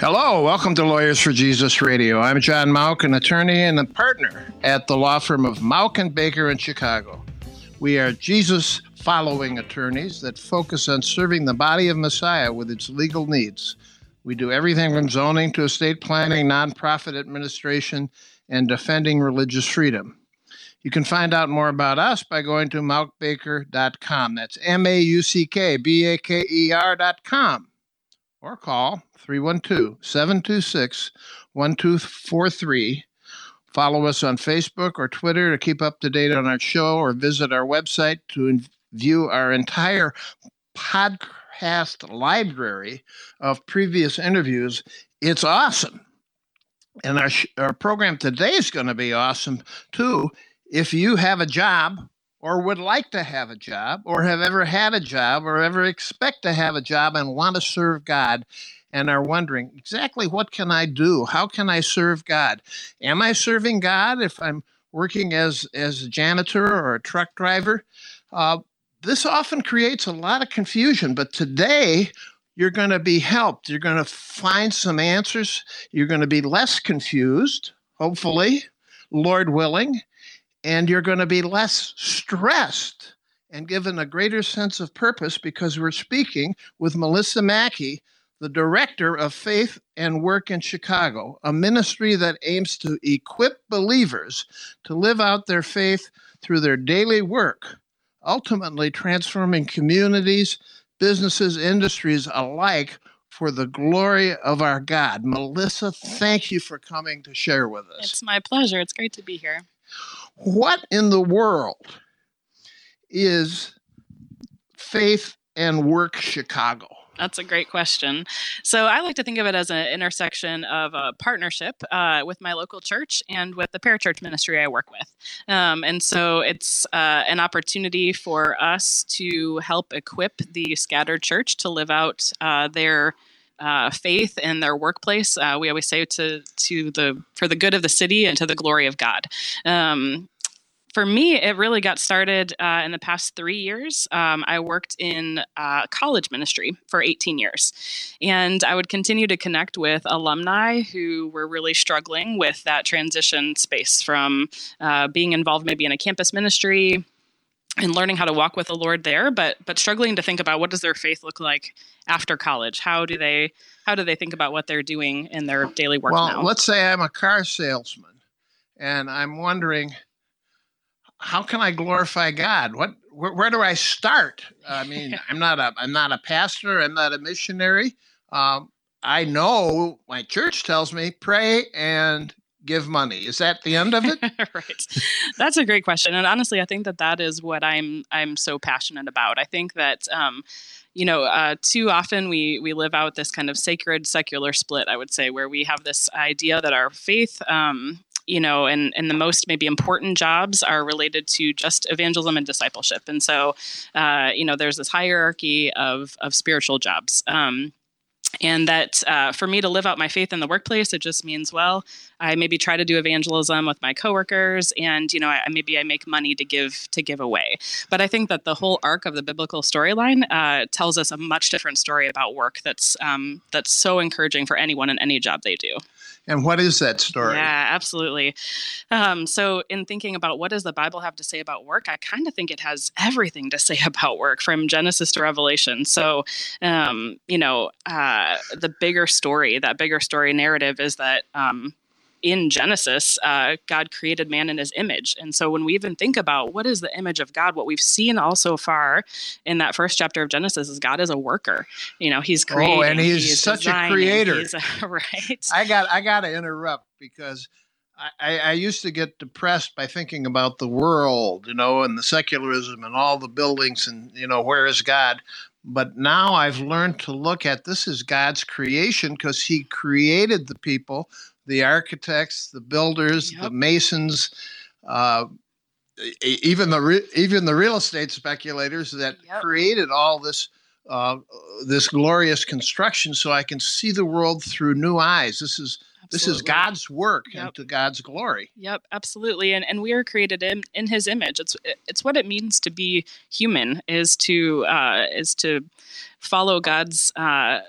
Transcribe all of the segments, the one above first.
Hello, welcome to Lawyers for Jesus Radio. I'm John Mauck, an attorney and a partner at the law firm of Mauck and Baker in Chicago. We are Jesus following attorneys that focus on serving the body of Messiah with its legal needs. We do everything from zoning to estate planning, nonprofit administration, and defending religious freedom. You can find out more about us by going to mauckbaker.com. That's M A U C K B A K E R.com. Or call 312 726 1243. Follow us on Facebook or Twitter to keep up to date on our show, or visit our website to view our entire podcast library of previous interviews. It's awesome. And our, sh- our program today is going to be awesome too. If you have a job or would like to have a job or have ever had a job or ever expect to have a job and want to serve God and are wondering exactly what can I do? How can I serve God? Am I serving God if I'm working as as a janitor or a truck driver? Uh, this often creates a lot of confusion, but today you're going to be helped. You're going to find some answers. You're going to be less confused, hopefully, Lord willing, and you're going to be less stressed and given a greater sense of purpose because we're speaking with Melissa Mackey, the director of Faith and Work in Chicago, a ministry that aims to equip believers to live out their faith through their daily work, ultimately transforming communities, businesses, industries alike for the glory of our God. Melissa, thank you for coming to share with us. It's my pleasure. It's great to be here. What in the world is Faith and Work Chicago? That's a great question. So I like to think of it as an intersection of a partnership uh, with my local church and with the parachurch ministry I work with. Um, and so it's uh, an opportunity for us to help equip the scattered church to live out uh, their uh, faith in their workplace. Uh, we always say to to the for the good of the city and to the glory of God. Um, for me, it really got started uh, in the past three years. Um, I worked in uh, college ministry for 18 years, and I would continue to connect with alumni who were really struggling with that transition space from uh, being involved maybe in a campus ministry and learning how to walk with the Lord there, but but struggling to think about what does their faith look like after college? How do they how do they think about what they're doing in their daily work well, now? let's say I'm a car salesman, and I'm wondering how can I glorify God? What where, where do I start? I mean, I'm not a I'm not a pastor. I'm not a missionary. Um, I know my church tells me pray and give money. Is that the end of it? right. That's a great question, and honestly, I think that that is what I'm I'm so passionate about. I think that. Um, you know, uh, too often we we live out this kind of sacred secular split. I would say where we have this idea that our faith um, you know, and and the most maybe important jobs are related to just evangelism and discipleship. And so, uh, you know, there's this hierarchy of of spiritual jobs. Um, and that uh, for me to live out my faith in the workplace, it just means well, I maybe try to do evangelism with my coworkers, and you know, I, maybe I make money to give to give away. But I think that the whole arc of the biblical storyline uh, tells us a much different story about work. That's um, that's so encouraging for anyone in any job they do. And what is that story? Yeah, absolutely. Um, so, in thinking about what does the Bible have to say about work, I kind of think it has everything to say about work from Genesis to Revelation. So, um, you know, uh, the bigger story, that bigger story narrative is that um, in Genesis, uh, God created man in his image. And so when we even think about what is the image of God, what we've seen all so far in that first chapter of Genesis is God is a worker. You know, he's creating. Oh, and he's, he's such a creator. A, right. I got I got to interrupt because I, I, used to get depressed by thinking about the world, you know, and the secularism and all the buildings and, you know, where is God? But now I've learned to look at this as God's creation because He created the people the architects, the builders, Yep. the masons, uh, even the re- even the real estate speculators that Yep. created all this uh, this glorious construction, so I can see the world through new eyes. This is this is God's work and to God's glory. Yep, absolutely. And and we are created in, in his image. It's it's what it means to be human is to uh, is to follow God's uh,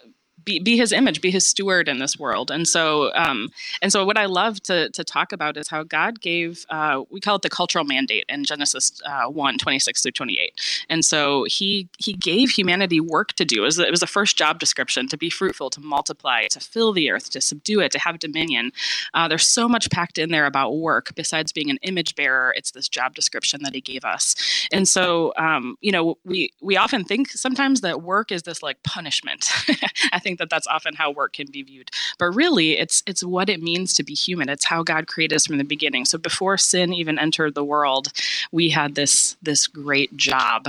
be, be his image, be his steward in this world. And so um, and so what I love to to talk about is how God gave uh, we call it the cultural mandate in Genesis uh, 1, 26 through 28. And so he he gave humanity work to do. It was, it was the first job description to be fruitful, to multiply, to fill the earth, to subdue it, to have dominion. Uh, there's so much packed in there about work. Besides being an image bearer, it's this job description that he gave us. And so, um, you know, we we often think sometimes that work is this like punishment. I think that that's often how work can be viewed. But really, it's it's what it means to be human. It's how God created us from the beginning. So before sin even entered the world, we had this this great job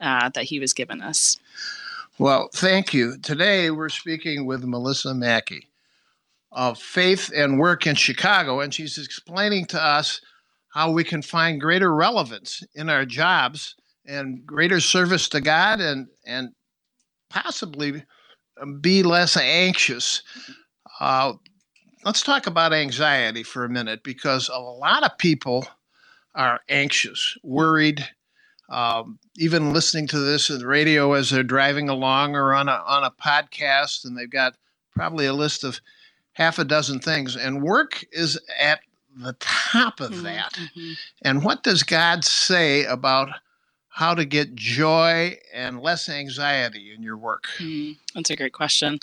uh, that He was given us. Well, thank you. Today we're speaking with Melissa Mackey of Faith and Work in Chicago, and she's explaining to us how we can find greater relevance in our jobs and greater service to God and and possibly be less anxious. Uh, let's talk about anxiety for a minute because a lot of people are anxious, worried, um, even listening to this on the radio as they're driving along or on a on a podcast, and they've got probably a list of half a dozen things, and work is at the top of that. Mhm. And what does God say about how to get joy and less anxiety in your work? Hmm, that's a great question.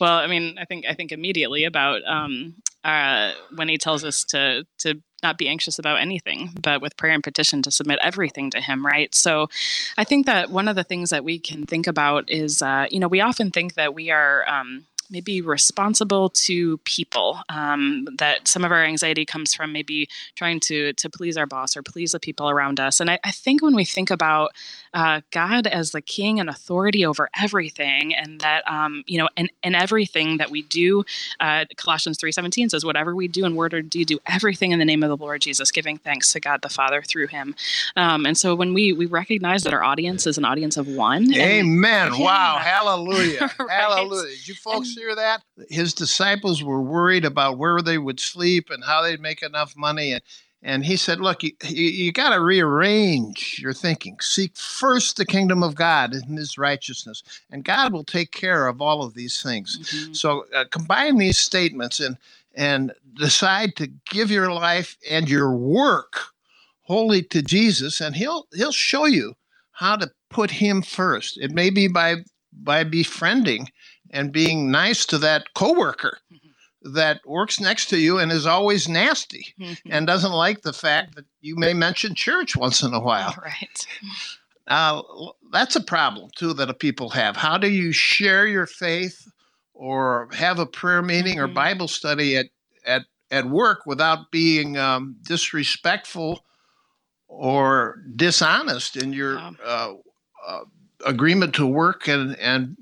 Well, I mean, I think I think immediately about um, uh, when he tells us to to not be anxious about anything, but with prayer and petition to submit everything to Him. Right. So, I think that one of the things that we can think about is, uh, you know, we often think that we are. Um, maybe responsible to people um, that some of our anxiety comes from maybe trying to to please our boss or please the people around us and i, I think when we think about uh, god as the king and authority over everything and that um, you know in, in everything that we do uh, colossians 3.17 says whatever we do in word or deed do everything in the name of the lord jesus giving thanks to god the father through him um, and so when we we recognize that our audience is an audience of one and- Amen. Wow. Yeah. Hallelujah. Right. Hallelujah. Did you folks hear that? His disciples were worried about where they would sleep and how they'd make enough money. And, and he said, Look, you, you, you got to rearrange your thinking. Seek first the kingdom of God and his righteousness, and God will take care of all of these things. Mhm. So uh, combine these statements and and decide to give your life and your work wholly to Jesus, and he'll he'll show you how to put him first. It may be by by befriending and being nice to that coworker that works next to you and is always nasty Mhm. and doesn't like the fact that you may mention church once in a while. right Uh, that's a problem too that people have. How do you share your faith or have a prayer meeting or Mhm. Bible study at at at work without being um, disrespectful or dishonest in your Wow. uh, uh, agreement to work and and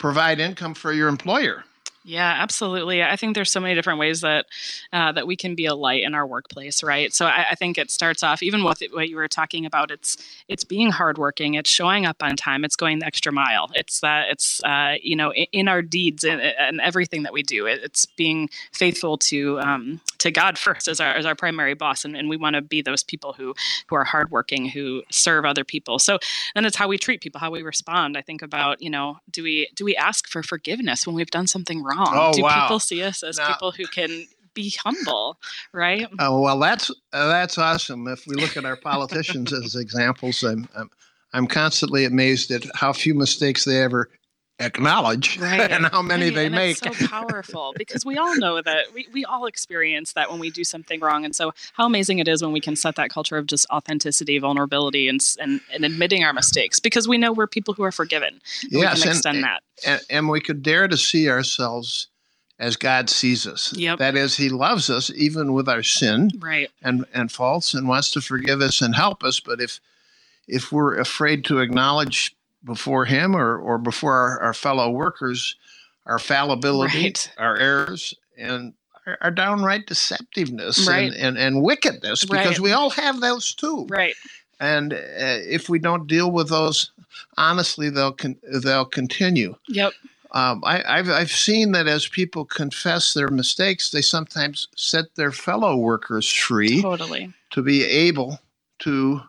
provide income for your employer? Yeah, absolutely. I think there's so many different ways that uh, that we can be a light in our workplace, right? So I, I think it starts off even with what you were talking about. It's it's being hardworking. It's showing up on time. It's going the extra mile. It's that it's uh, you know in, in our deeds and, and everything that we do. It, it's being faithful to um, to God first as our as our primary boss, and, and we want to be those people who who are hardworking, who serve other people. So then it's how we treat people, how we respond. I think about you know do we do we ask for forgiveness when we've done something wrong? Oh, do wow. people see us as Now- people who can be humble, right? Uh, well, that's uh, that's awesome. If we look at our politicians as examples, I'm, I'm I'm constantly amazed at how few mistakes they ever acknowledge Right. and how many Right, they and make. It's so powerful because we all know that we, we all experience that when we do something wrong. And so, how amazing it is when we can set that culture of just authenticity, vulnerability, and and, and admitting our mistakes because we know we're people who are forgiven. And we yes, can and, extend that. and and we could dare to see ourselves as God sees us. Yep. That is, He loves us even with our sin Right. and and faults, and wants to forgive us and help us. But if if we're afraid to acknowledge before Him or or before our, our fellow workers our fallibility, Right. our errors, and our are downright deceptiveness Right. and, and, and wickedness because Right. we all have those too. Right. And uh, if we don't deal with those honestly, they'll con- they'll continue. Yep. Um, I, I've I've seen that as people confess their mistakes, they sometimes set their fellow workers free Totally. to be able to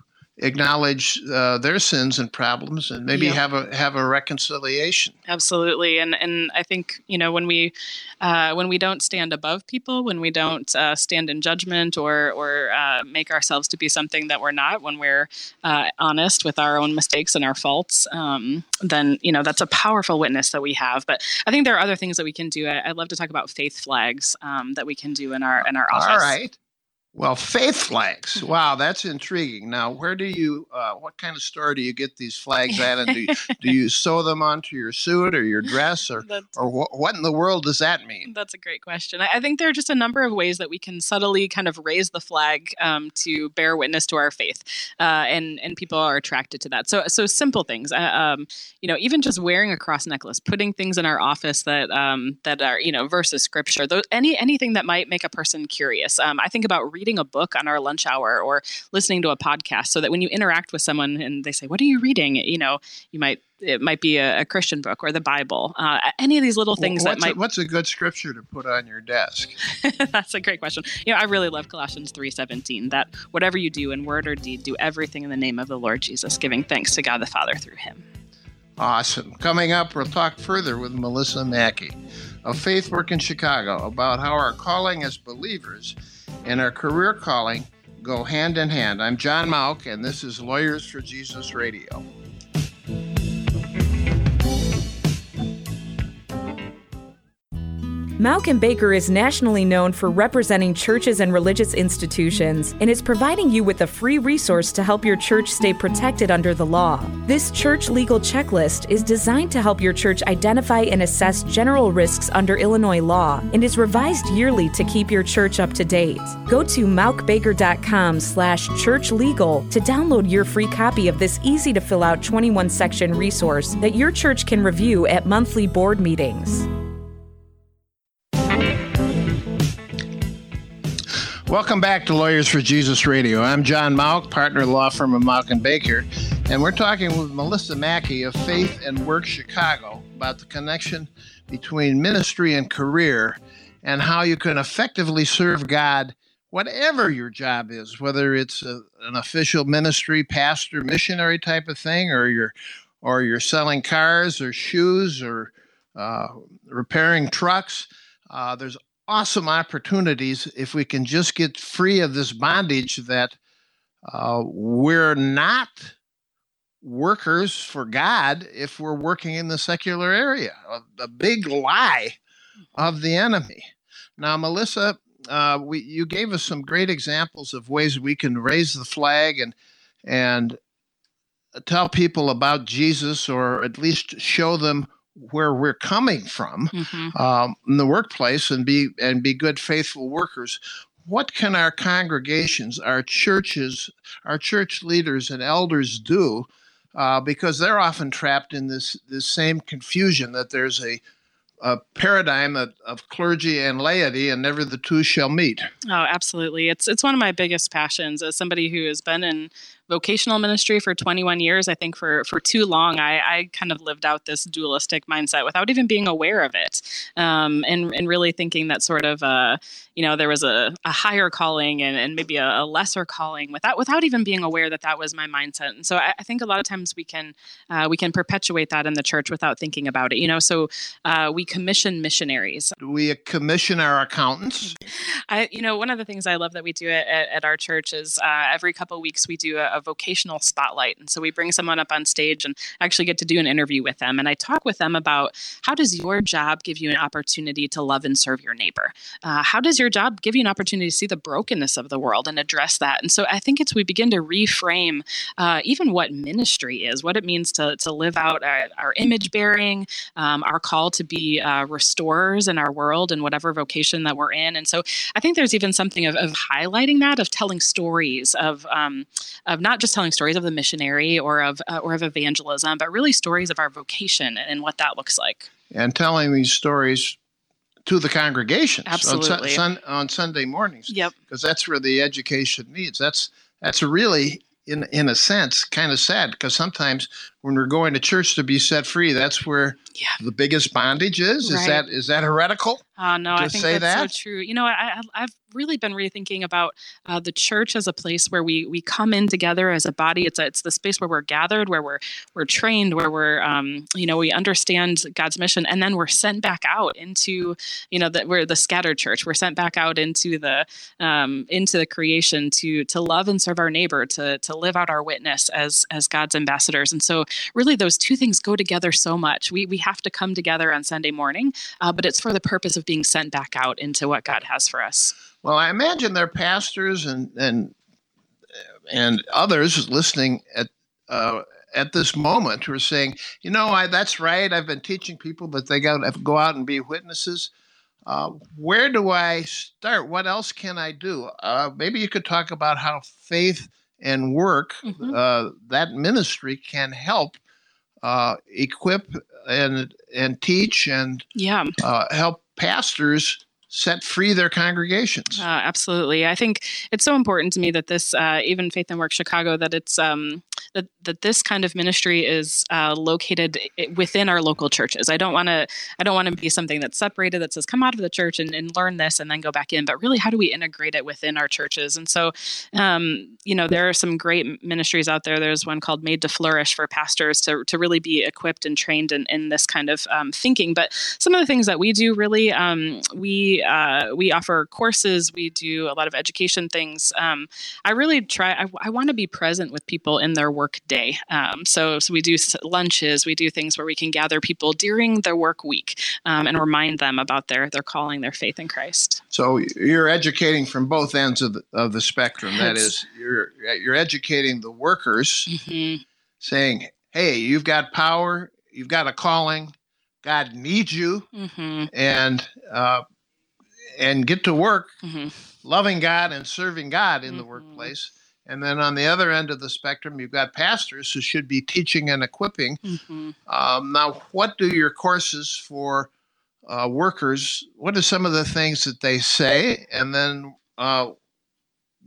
acknowledge uh, their sins and problems and maybe Yeah. have a have a reconciliation. Absolutely, and and I think you know when we uh, when we don't stand above people, when we don't uh, stand in judgment or or uh, make ourselves to be something that we're not, when we're uh, honest with our own mistakes and our faults, um, then you know that's a powerful witness that we have. But I think there are other things that we can do. I, I'd love to talk about faith flags um, that we can do in our in our office. All right. Well, faith flags. Wow, that's intriguing. Now, where do you? Uh, what kind of store do you get these flags at? And do you, do you sew them onto your suit or your dress, or That's- or what, what in the world does that mean? That's a great question. I I think there are just a number of ways that we can subtly kind of raise the flag um, to bear witness to our faith, uh, and and people are attracted to that. So so simple things, uh, um, you know, even just wearing a cross necklace, putting things in our office that um, that are you know versus scripture, those, any anything that might make a person curious. Um, I think about reading a book on our lunch hour or listening to a podcast, so that when you interact with someone and they say, "What are you reading?" You know, you might it might be a, a Christian book or the Bible. Uh, any of these little things what's that might a, what's a good scripture to put on your desk? That's a great question. You know, I really love Colossians 3:17 that whatever you do in word or deed, do everything in the name of the Lord Jesus, giving thanks to God the Father through him. Awesome. Coming up, we'll talk further with Melissa Mackey of Faith Work in Chicago about how our calling as believers and our career calling go hand in hand. I'm John Mauck, and this is Lawyers for Jesus Radio. Mauck and Baker is nationally known for representing churches and religious institutions and is providing you with a free resource to help your church stay protected under the law. This church legal checklist is designed to help your church identify and assess general risks under Illinois law and is revised yearly to keep your church up to date. Go to mauckbaker.com slash churchlegal to download your free copy of this easy to fill out 21 section resource that your church can review at monthly board meetings. Welcome back to Lawyers for Jesus Radio. I'm John Mauck, partner law firm of Mauck and Baker, and we're talking with Melissa Mackey of Faith and Work Chicago about the connection between ministry and career and how you can effectively serve God whatever your job is, whether it's a, an official ministry, pastor, missionary type of thing, or you're or you're selling cars or shoes or uh, repairing trucks. Uh, there's awesome opportunities if we can just get free of this bondage that uh, we're not workers for God if we're working in the secular area. A, a big lie of the enemy. Now, Melissa, uh, we you gave us some great examples of ways we can raise the flag and and tell people about Jesus, or at least show them where we're coming from Mhm. um, in the workplace and be and be good faithful workers what can our congregations our churches our church leaders and elders do uh, because they're often trapped in this this same confusion that there's a, a paradigm of, of clergy and laity and never the two shall meet Oh, absolutely. It's it's one of my biggest passions as somebody who has been in vocational ministry for 21 years. I think for for too long, I, I kind of lived out this dualistic mindset without even being aware of it, um, and and really thinking that sort of uh, you know there was a, a higher calling and, and maybe a, a lesser calling without without even being aware that that was my mindset. And so I, I think a lot of times we can uh, we can perpetuate that in the church without thinking about it. You know, so uh, we commission missionaries we commission our accountants I, you know, one of the things I love that we do at, at, at our church is uh, every couple of weeks we do a, a vocational spotlight, and so we bring someone up on stage and actually get to do an interview with them, and I talk with them about how does your job give you an opportunity to love and serve your neighbor? Uh, how does your job give you an opportunity to see the brokenness of the world and address that? And so I think it's we begin to reframe uh, even what ministry is, what it means to to live out our, our image bearing, um, our call to be uh, restorers in our world and whatever vocation that we're in, and so I think there's even something of, of highlighting that, of telling stories, of um, of not just telling stories of the missionary or of uh, or of evangelism, but really stories of our vocation and what that looks like. and telling these stories to the congregations Absolutely. on, sun, on Sunday mornings. Yep. because that's where the education needs. That's that's really in in a sense kind of sad because sometimes when we're going to church to be set free, that's where Yeah. the biggest bondage is. Is Right. that is that heretical? Uh, no, to I think say that's that? so true. You know, I, I've really been rethinking about uh, the church as a place where we we come in together as a body. It's a, it's the space where we're gathered, where we're we're trained, where we're um, you know we understand God's mission, and then we're sent back out into you know that we're the scattered church. We're sent back out into the um, into the creation to to love and serve our neighbor, to to live out our witness as as God's ambassadors. And so, really, those two things go together so much. We we have to come together on Sunday morning, uh, but it's for the purpose of being sent back out into what God has for us. Well, I imagine there are pastors and and and others listening at uh, at this moment who are saying, you know, I, that's right. I've been teaching people, but they got to go out and be witnesses. Uh, where do I start? What else can I do? Uh, maybe you could talk about how faith and work, Mhm. uh, that ministry, can help uh, equip and and teach and Yeah. uh, help pastors set free their congregations. Uh, absolutely. I think it's so important to me that this, uh, even Faith and Work Chicago, that it's um, that that this kind of ministry is uh, located within our local churches. I don't want to. I don't want to be something that's separated that says come out of the church and, and learn this and then go back in. But really, how do we integrate it within our churches? And so, um, you know, there are some great ministries out there. There's one called Made to Flourish for pastors to to really be equipped and trained in, in this kind of um, thinking. But some of the things that we do really, um, we uh, we offer courses. We do a lot of education things. Um, I really try. I, I want to be present with people in their work day. Um, so so we do lunches. We do things where we can gather people during their work week um, and remind them about their their calling, their faith in Christ. So you're educating from both ends of the, of the spectrum. That is, you're you're educating the workers, hmm saying, "Hey, you've got power, you've got a calling. God needs you, hmm and uh, and get to work, hmm loving God and serving God in the Mhm. workplace." And then on the other end of the spectrum, you've got pastors who should be teaching and equipping. hmm Um, now, what do your courses for uh, workers? What are some of the things that they say? And then uh,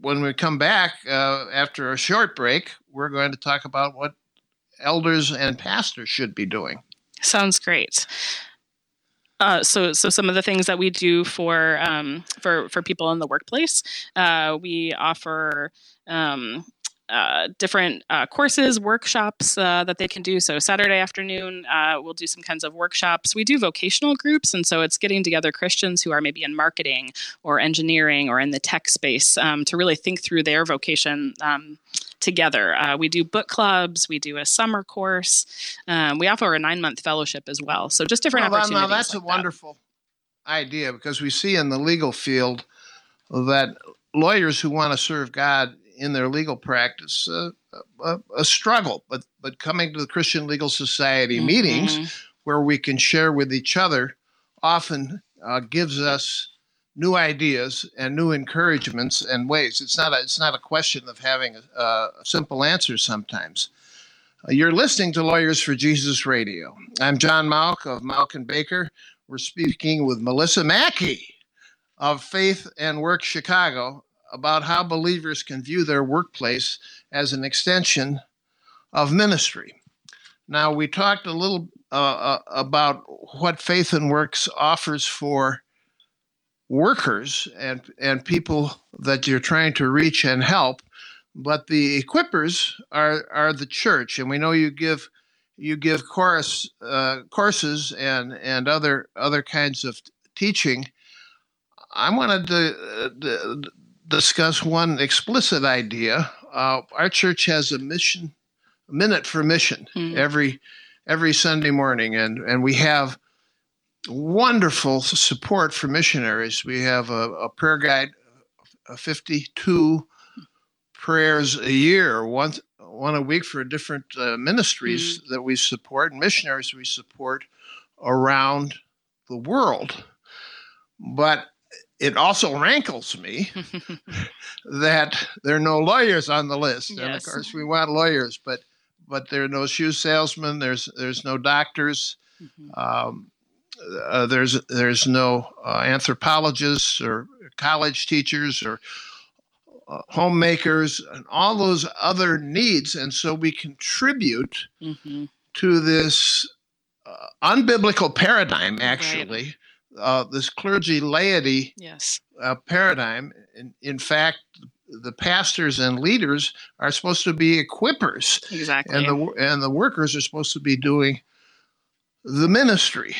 when we come back uh, after a short break, we're going to talk about what elders and pastors should be doing. Sounds great. Uh, so, so some of the things that we do for um, for for people in the workplace, uh, we offer um, uh, different uh, courses, workshops uh, that they can do. So Saturday afternoon, uh, we'll do some kinds of workshops. We do vocational groups, and so it's getting together Christians who are maybe in marketing or engineering or in the tech space um, to really think through their vocation. Um, together uh, we do book clubs we do a summer course um, we offer a nine month fellowship as well so just different Well, that- opportunities now, that's like a that. wonderful idea because we see in the legal field that lawyers who want to serve God in their legal practice uh, a, a struggle, but but coming to the Christian Legal Society meetings Mhm. where we can share with each other often uh, gives us new ideas and new encouragements and ways. It's not a, it's not a question of having a, a simple answer sometimes. Uh, You're listening to Lawyers for Jesus Radio. I'm John Mauck of Mauck and Baker. We're speaking with Melissa Mackey of Faith and Work Chicago about how believers can view their workplace as an extension of ministry. Now, we talked a little uh, uh, about what Faith and Works offers for workers and, and people that you're trying to reach and help, but the equippers are, are the church. And we know you give you give course uh, courses and and other other kinds of teaching. I wanted to uh, discuss one explicit idea. Uh, our church has a mission, a minute for mission Hmm. every every Sunday morning, and and we have wonderful support for missionaries. We have a, a prayer guide, uh, 52 prayers a year, once one a week for different uh, ministries that we support and missionaries we support around the world. But it also rankles me that there are no lawyers on the list, and of course we want lawyers, but but there are no shoe salesmen. There's there's no doctors. Mhm. Um, uh, there's there's no uh, anthropologists or college teachers or uh, homemakers and all those other needs, and so we contribute mm-hmm. to this uh, unbiblical paradigm. Actually, right. Uh, this clergy laity yes. Uh, paradigm. In, in fact, the pastors and leaders are supposed to be equippers, exactly, and the and the workers are supposed to be doing the ministry.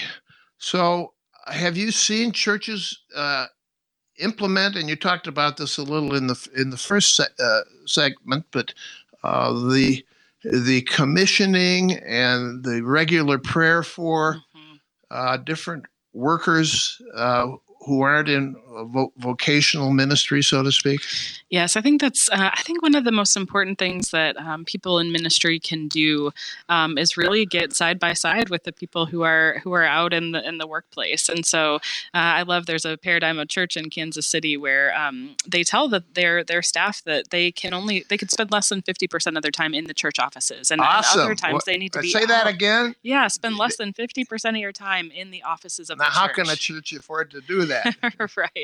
So, have you seen churches uh, implement? And you talked about this a little in the in the first se- uh, segment, but uh, the the commissioning and the regular prayer for mm-hmm. Uh, different workers uh, who aren't in vo- vocational ministry, so to speak? Yes, I think that's. Uh, I think one of the most important things that um, people in ministry can do um, is really get side by side with the people who are who are out in the in the workplace. And so, uh, I love. There's a paradigm of church in Kansas City where um, they tell that their their staff that they can only they can spend less than fifty percent of their time in the church offices, and, awesome. and other times what, they need to be say out. that again. Yeah, spend less than fifty percent of your time in the offices of now, the how can a church afford to do that? right.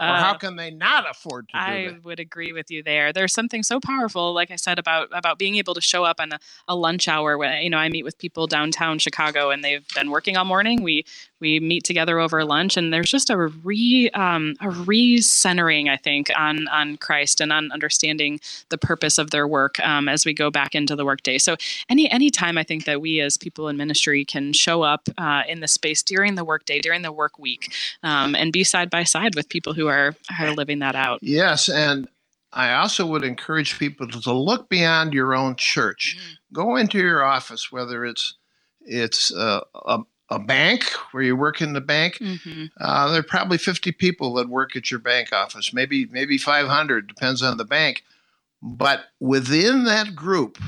Or uh, how can they not afford to do I would agree with you there. There's something so powerful, like I said, about about being able to show up on a, a lunch hour. When you know, I meet with people downtown Chicago, and they've been working all morning. We we meet together over lunch, and there's just a re um, a re-centering, I think, on on Christ and on understanding the purpose of their work um, as we go back into the workday. So any any time I think that we as people in ministry can show up uh, in the space during the workday, during the work week, um, and be side by side with people who are are living that out. Yes, and I also would encourage people to look beyond your own church. Mm-hmm. Go into your office, whether it's it's uh, a, a bank where you work in the bank. Mm-hmm. Uh, there are probably 50 people that work at your bank office, maybe maybe 500, depends on the bank. But within that group,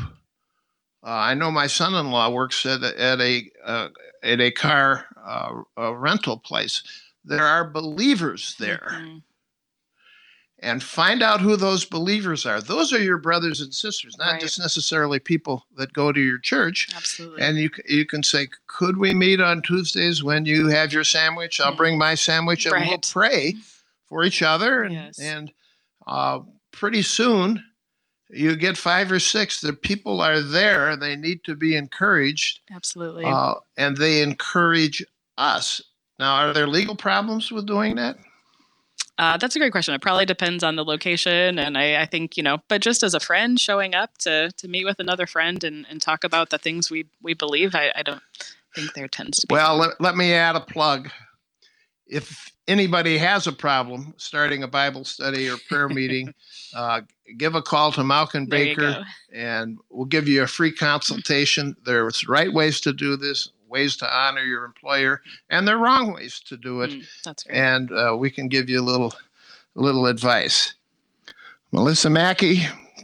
uh, I know my son-in-law works at a, at a uh, at a car uh, a rental place. There are believers there. Mm-hmm and find out who those believers are. Those are your brothers and sisters, not right. just necessarily people that go to your church. Absolutely. And you you can say, "Could we meet on Tuesdays when you have your sandwich? I'll bring my sandwich, and right. we'll pray for each other." And, yes. and uh, pretty soon, you get five or six. The people are there. They need to be encouraged. Absolutely. Uh, and they encourage us. Now, are there legal problems with doing that? Uh, that's a great question. It probably depends on the location, and I, I, think you know. But just as a friend, showing up to to meet with another friend and, and talk about the things we we believe, I, I don't think there tends to be. Well, let, let me add a plug. If anybody has a problem starting a Bible study or prayer meeting, uh, give a call to Mauck and Baker, and we'll give you a free consultation. There's right ways to do this ways to honor your employer, and there are wrong ways to do it. Mm, that's great. And uh, we can give you a little, little advice. Melissa Mackey,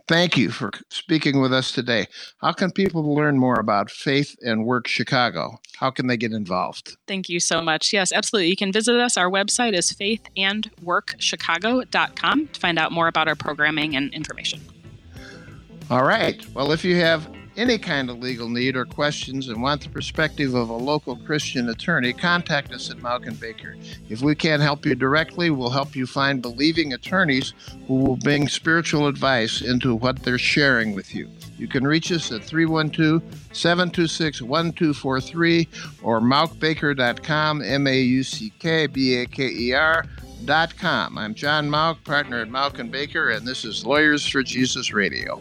thank you for speaking with us today. How can people learn more about Faith and Work Chicago? How can they get involved? Thank you so much. Yes, absolutely. You can visit us. Our website is faithandworkchicago.com to find out more about our programming and information. All right. Well, if you have any kind of legal need or questions and want the perspective of a local Christian attorney, contact us at Mauck and Baker. If we can't help you directly, we'll help you find believing attorneys who will bring spiritual advice into what they're sharing with you. You can reach us at 312 726 1243 or mauckbaker.com, M A U C K B A K E R.com. I'm John Mauck, partner at Mauck and Baker, and this is Lawyers for Jesus Radio.